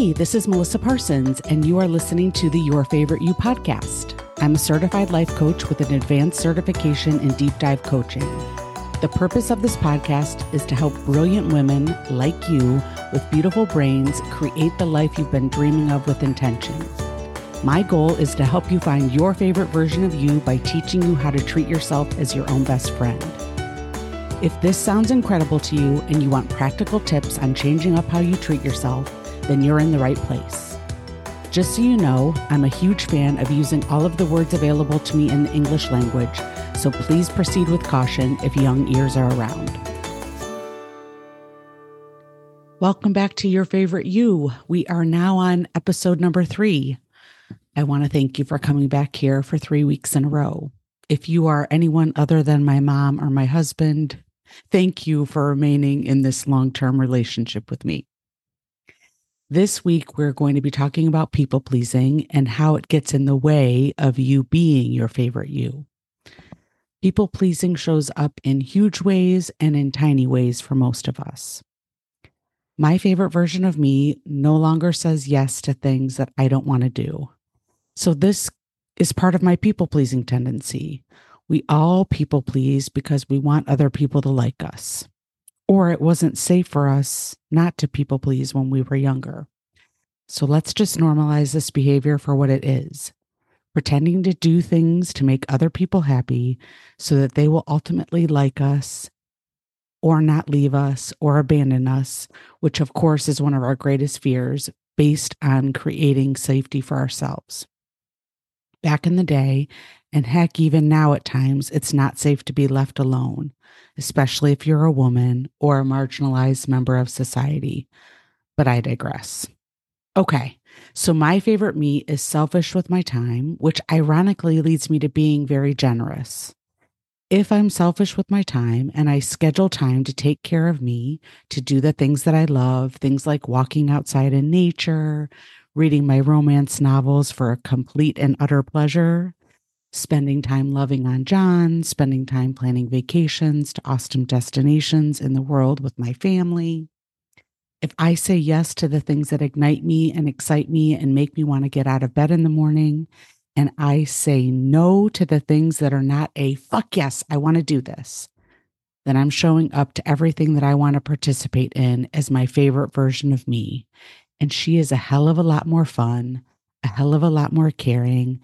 Hey, this is Melissa Parsons, and you are listening to the Your Favorite You podcast. I'm a certified life coach with an advanced certification in deep dive coaching. The purpose of this podcast is to help brilliant women like you with beautiful brains create the life you've been dreaming of with intention. My goal is to help you find your favorite version of you by teaching you how to treat yourself as your own best friend. If this sounds incredible to you and you want practical tips on changing up how you treat yourself, then you're in the right place. Just so you know, I'm a huge fan of using all of the words available to me in the English language, so please proceed with caution if young ears are around. Welcome back to Your Favorite You. We are now on episode number three. I want to thank you for coming back here for three weeks in a row. If you are anyone other than my mom or my husband, Thank you for remaining in this long term relationship with me. This week, we're going to be talking about people pleasing and how it gets in the way of you being your favorite you. People pleasing shows up in huge ways and in tiny ways for most of us. My favorite version of me no longer says yes to things that I don't want to do. So, this is part of my people pleasing tendency, we all people please because we want other people to like us. Or it wasn't safe for us not to people please when we were younger. So let's just normalize this behavior for what it is pretending to do things to make other people happy so that they will ultimately like us or not leave us or abandon us, which of course is one of our greatest fears based on creating safety for ourselves. Back in the day, and heck, even now at times, it's not safe to be left alone, especially if you're a woman or a marginalized member of society. But I digress. Okay, so my favorite me is selfish with my time, which ironically leads me to being very generous. If I'm selfish with my time and I schedule time to take care of me, to do the things that I love, things like walking outside in nature, reading my romance novels for a complete and utter pleasure, spending time loving on John, spending time planning vacations to awesome destinations in the world with my family. If I say yes to the things that ignite me and excite me and make me want to get out of bed in the morning, and I say no to the things that are not a fuck yes, I want to do this, then I'm showing up to everything that I want to participate in as my favorite version of me. And she is a hell of a lot more fun, a hell of a lot more caring,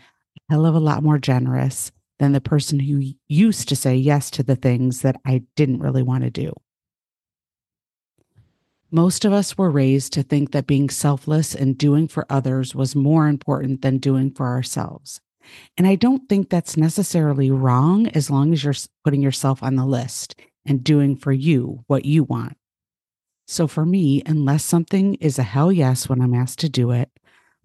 a hell of a lot more generous than the person who used to say yes to the things that I didn't really want to do. Most of us were raised to think that being selfless and doing for others was more important than doing for ourselves. And I don't think that's necessarily wrong as long as you're putting yourself on the list and doing for you what you want. So for me, unless something is a hell yes when I'm asked to do it,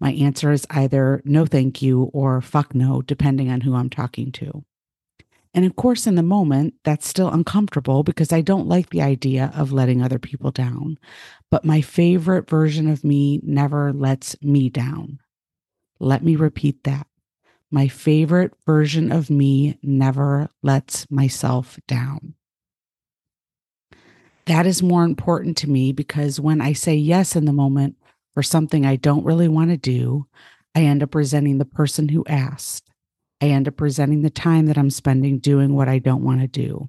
my answer is either no, thank you, or fuck no, depending on who I'm talking to. And of course, in the moment, that's still uncomfortable because I don't like the idea of letting other people down. But my favorite version of me never lets me down. Let me repeat that. My favorite version of me never lets myself down. That is more important to me because when I say yes in the moment, for something I don't really want to do, I end up resenting the person who asked. I end up resenting the time that I'm spending doing what I don't want to do.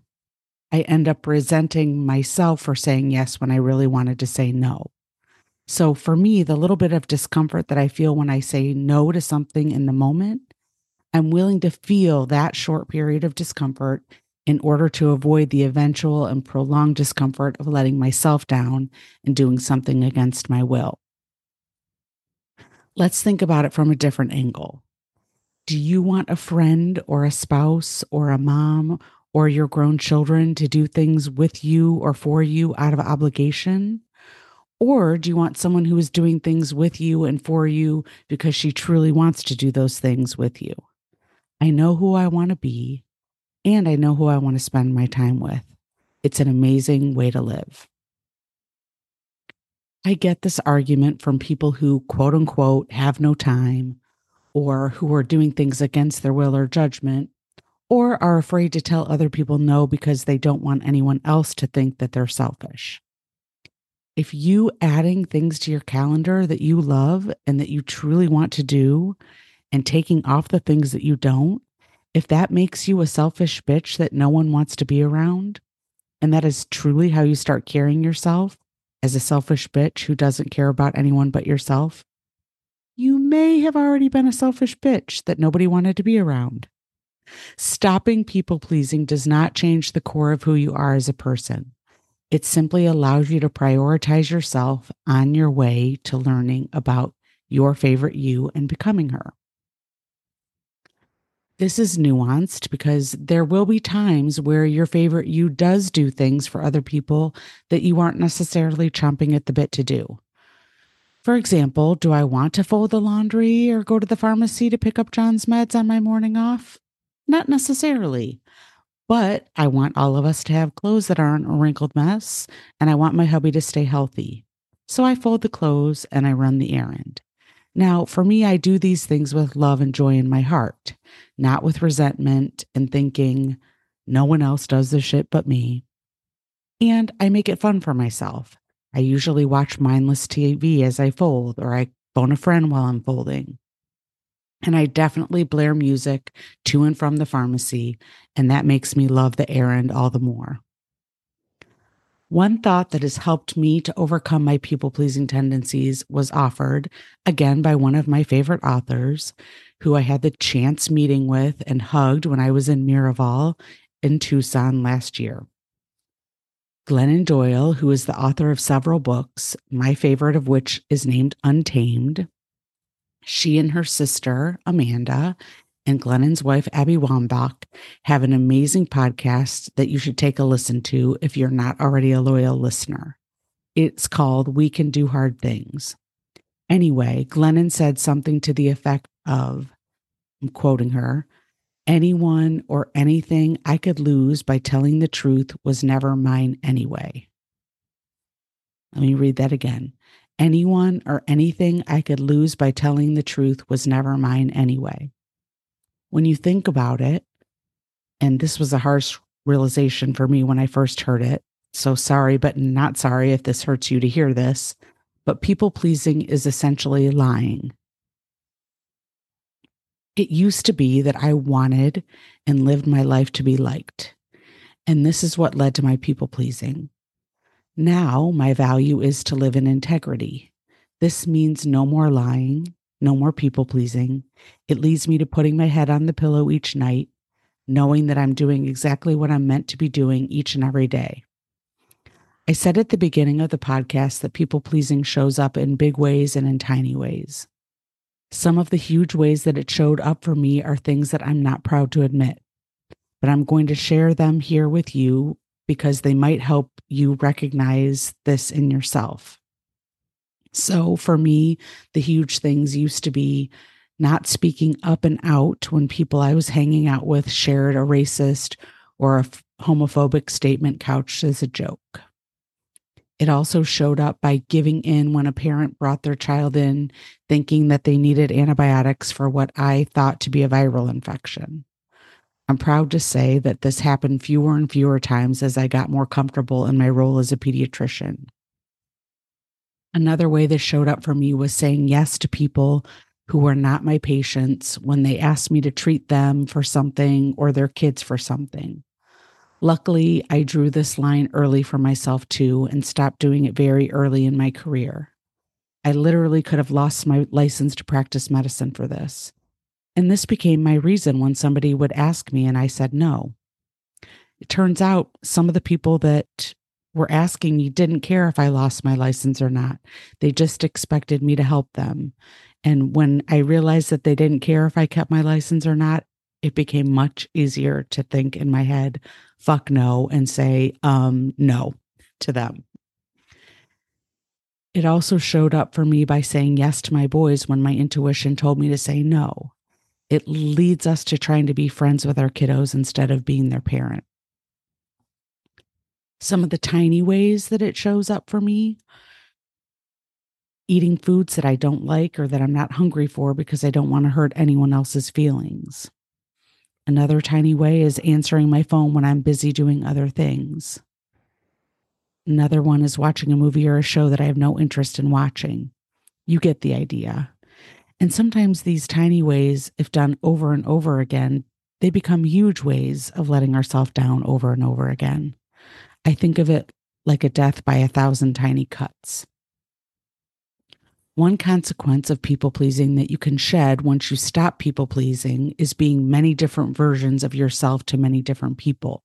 I end up resenting myself for saying yes when I really wanted to say no. So for me, the little bit of discomfort that I feel when I say no to something in the moment, I'm willing to feel that short period of discomfort in order to avoid the eventual and prolonged discomfort of letting myself down and doing something against my will. Let's think about it from a different angle. Do you want a friend or a spouse or a mom or your grown children to do things with you or for you out of obligation? Or do you want someone who is doing things with you and for you because she truly wants to do those things with you? I know who I want to be, and I know who I want to spend my time with. It's an amazing way to live. I get this argument from people who, quote unquote, have no time or who are doing things against their will or judgment or are afraid to tell other people no because they don't want anyone else to think that they're selfish. if you adding things to your calendar that you love and that you truly want to do and taking off the things that you don't, if that makes you a selfish bitch that no one wants to be around, and that is truly how you start carrying yourself as a selfish bitch who doesn't care about anyone but yourself, you may have already been a selfish bitch that nobody wanted to be around. Stopping people pleasing does not change the core of who you are as a person. It simply allows you to prioritize yourself on your way to learning about your favorite you and becoming her. This is nuanced because there will be times where your favorite you does do things for other people that you aren't necessarily chomping at the bit to do. For example, do I want to fold the laundry or go to the pharmacy to pick up John's meds on my morning off? Not necessarily. But I want all of us to have clothes that aren't a wrinkled mess, and I want my hubby to stay healthy. So I fold the clothes and I run the errand. Now, for me, I do these things with love and joy in my heart, not with resentment and thinking no one else does this shit but me. And I make it fun for myself. I usually watch mindless TV as I fold, or I phone a friend while I'm folding. And I definitely blare music to and from the pharmacy, and that makes me love the errand all the more. One thought that has helped me to overcome my people pleasing tendencies was offered again by one of my favorite authors who I had the chance meeting with and hugged when I was in Miraval in Tucson last year. Glennon Doyle, who is the author of several books, my favorite of which is named Untamed, she and her sister, Amanda, and Glennon's wife, Abby Wambach, have an amazing podcast that you should take a listen to if you're not already a loyal listener. It's called We Can Do Hard Things. Anyway, Glennon said something to the effect of, I'm quoting her, anyone or anything I could lose by telling the truth was never mine anyway. Let me read that again. Anyone or anything I could lose by telling the truth was never mine anyway. When you think about it, and this was a harsh realization for me when I first heard it. So sorry, but not sorry if this hurts you to hear this. But people pleasing is essentially lying. It used to be that I wanted and lived my life to be liked. And this is what led to my people pleasing. Now, my value is to live in integrity. This means no more lying, no more people pleasing. It leads me to putting my head on the pillow each night, knowing that I'm doing exactly what I'm meant to be doing each and every day. I said at the beginning of the podcast that people pleasing shows up in big ways and in tiny ways. Some of the huge ways that it showed up for me are things that I'm not proud to admit, but I'm going to share them here with you because they might help you recognize this in yourself. So for me, the huge things used to be not speaking up and out when people I was hanging out with shared a racist or a homophobic statement couched as a joke. It also showed up by giving in when a parent brought their child in thinking that they needed antibiotics for what I thought to be a viral infection. I'm proud to say that this happened fewer and fewer times as I got more comfortable in my role as a pediatrician. Another way this showed up for me was saying yes to people who were not my patients when they asked me to treat them for something or their kids for something. Luckily, I drew this line early for myself too and stopped doing it very early in my career. I literally could have lost my license to practice medicine for this. And this became my reason when somebody would ask me and I said no. It turns out some of the people that were asking me didn't care if I lost my license or not. They just expected me to help them. And when I realized that they didn't care if I kept my license or not, it became much easier to think in my head, fuck no, and say um, no to them. It also showed up for me by saying yes to my boys when my intuition told me to say no it leads us to trying to be friends with our kiddos instead of being their parent. Some of the tiny ways that it shows up for me eating foods that I don't like or that I'm not hungry for because I don't want to hurt anyone else's feelings. Another tiny way is answering my phone when I'm busy doing other things. Another one is watching a movie or a show that I have no interest in watching. You get the idea. And sometimes these tiny ways, if done over and over again, they become huge ways of letting ourselves down over and over again. I think of it like a death by a thousand tiny cuts. One consequence of people pleasing that you can shed once you stop people pleasing is being many different versions of yourself to many different people.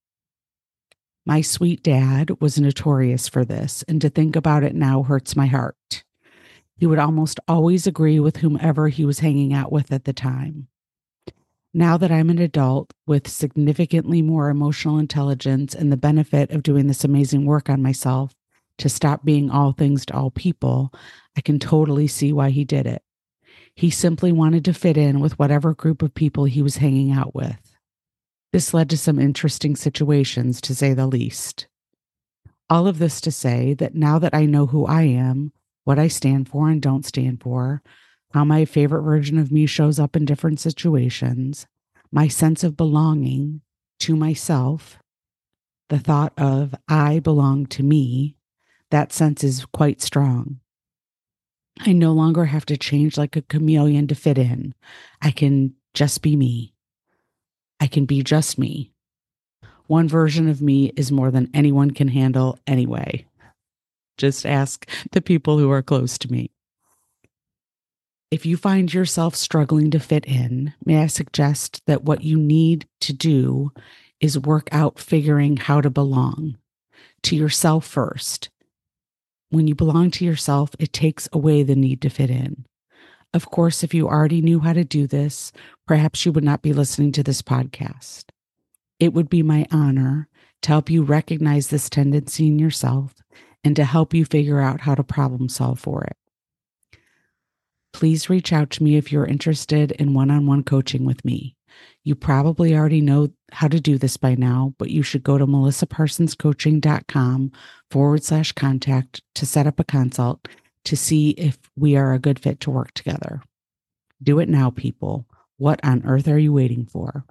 My sweet dad was notorious for this, and to think about it now hurts my heart. He would almost always agree with whomever he was hanging out with at the time. Now that I'm an adult with significantly more emotional intelligence and the benefit of doing this amazing work on myself to stop being all things to all people, I can totally see why he did it. He simply wanted to fit in with whatever group of people he was hanging out with. This led to some interesting situations, to say the least. All of this to say that now that I know who I am, what I stand for and don't stand for, how my favorite version of me shows up in different situations, my sense of belonging to myself, the thought of I belong to me, that sense is quite strong. I no longer have to change like a chameleon to fit in. I can just be me. I can be just me. One version of me is more than anyone can handle anyway. Just ask the people who are close to me. If you find yourself struggling to fit in, may I suggest that what you need to do is work out figuring how to belong to yourself first. When you belong to yourself, it takes away the need to fit in. Of course, if you already knew how to do this, perhaps you would not be listening to this podcast. It would be my honor to help you recognize this tendency in yourself and to help you figure out how to problem solve for it. Please reach out to me if you're interested in one on one coaching with me. You probably already know how to do this by now, but you should go to melissaparsonscoaching.com forward slash contact to set up a consult to see if we are a good fit to work together. Do it now, people. What on earth are you waiting for?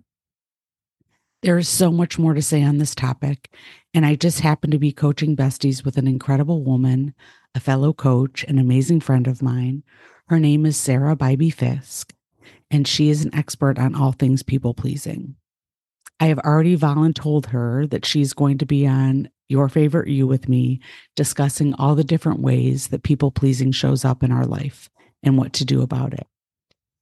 There is so much more to say on this topic, and I just happen to be coaching besties with an incredible woman, a fellow coach, an amazing friend of mine. Her name is Sarah Bybee Fisk, and she is an expert on all things people pleasing. I have already voluntold her that she's going to be on Your Favorite You with me, discussing all the different ways that people pleasing shows up in our life and what to do about it.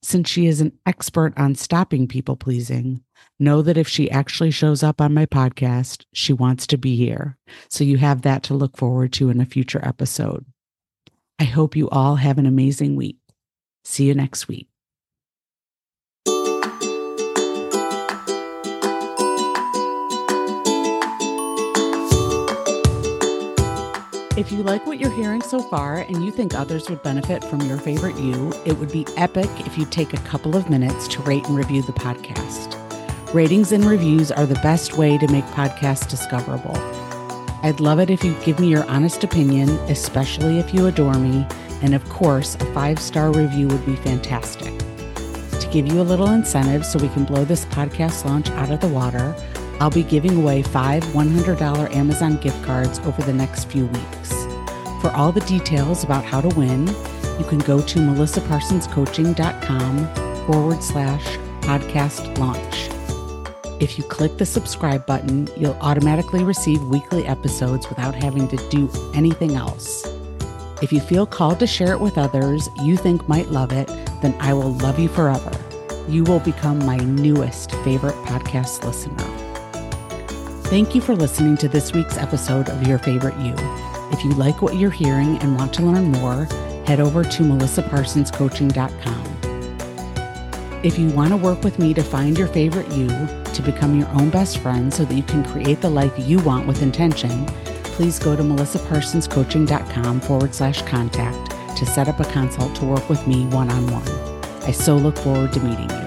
Since she is an expert on stopping people pleasing, know that if she actually shows up on my podcast, she wants to be here. So you have that to look forward to in a future episode. I hope you all have an amazing week. See you next week. If you like what you're hearing so far and you think others would benefit from your favorite you, it would be epic if you take a couple of minutes to rate and review the podcast. Ratings and reviews are the best way to make podcasts discoverable. I'd love it if you give me your honest opinion, especially if you adore me, and of course, a five star review would be fantastic. To give you a little incentive so we can blow this podcast launch out of the water, I'll be giving away five $100 Amazon gift cards over the next few weeks. For all the details about how to win, you can go to melissaparsonscoaching.com forward slash podcast launch. If you click the subscribe button, you'll automatically receive weekly episodes without having to do anything else. If you feel called to share it with others you think might love it, then I will love you forever. You will become my newest favorite podcast listener. Thank you for listening to this week's episode of Your Favorite You. If you like what you're hearing and want to learn more, head over to melissaparsonscoaching.com. If you want to work with me to find your favorite you, to become your own best friend so that you can create the life you want with intention, please go to melissaparsonscoaching.com forward slash contact to set up a consult to work with me one on one. I so look forward to meeting you.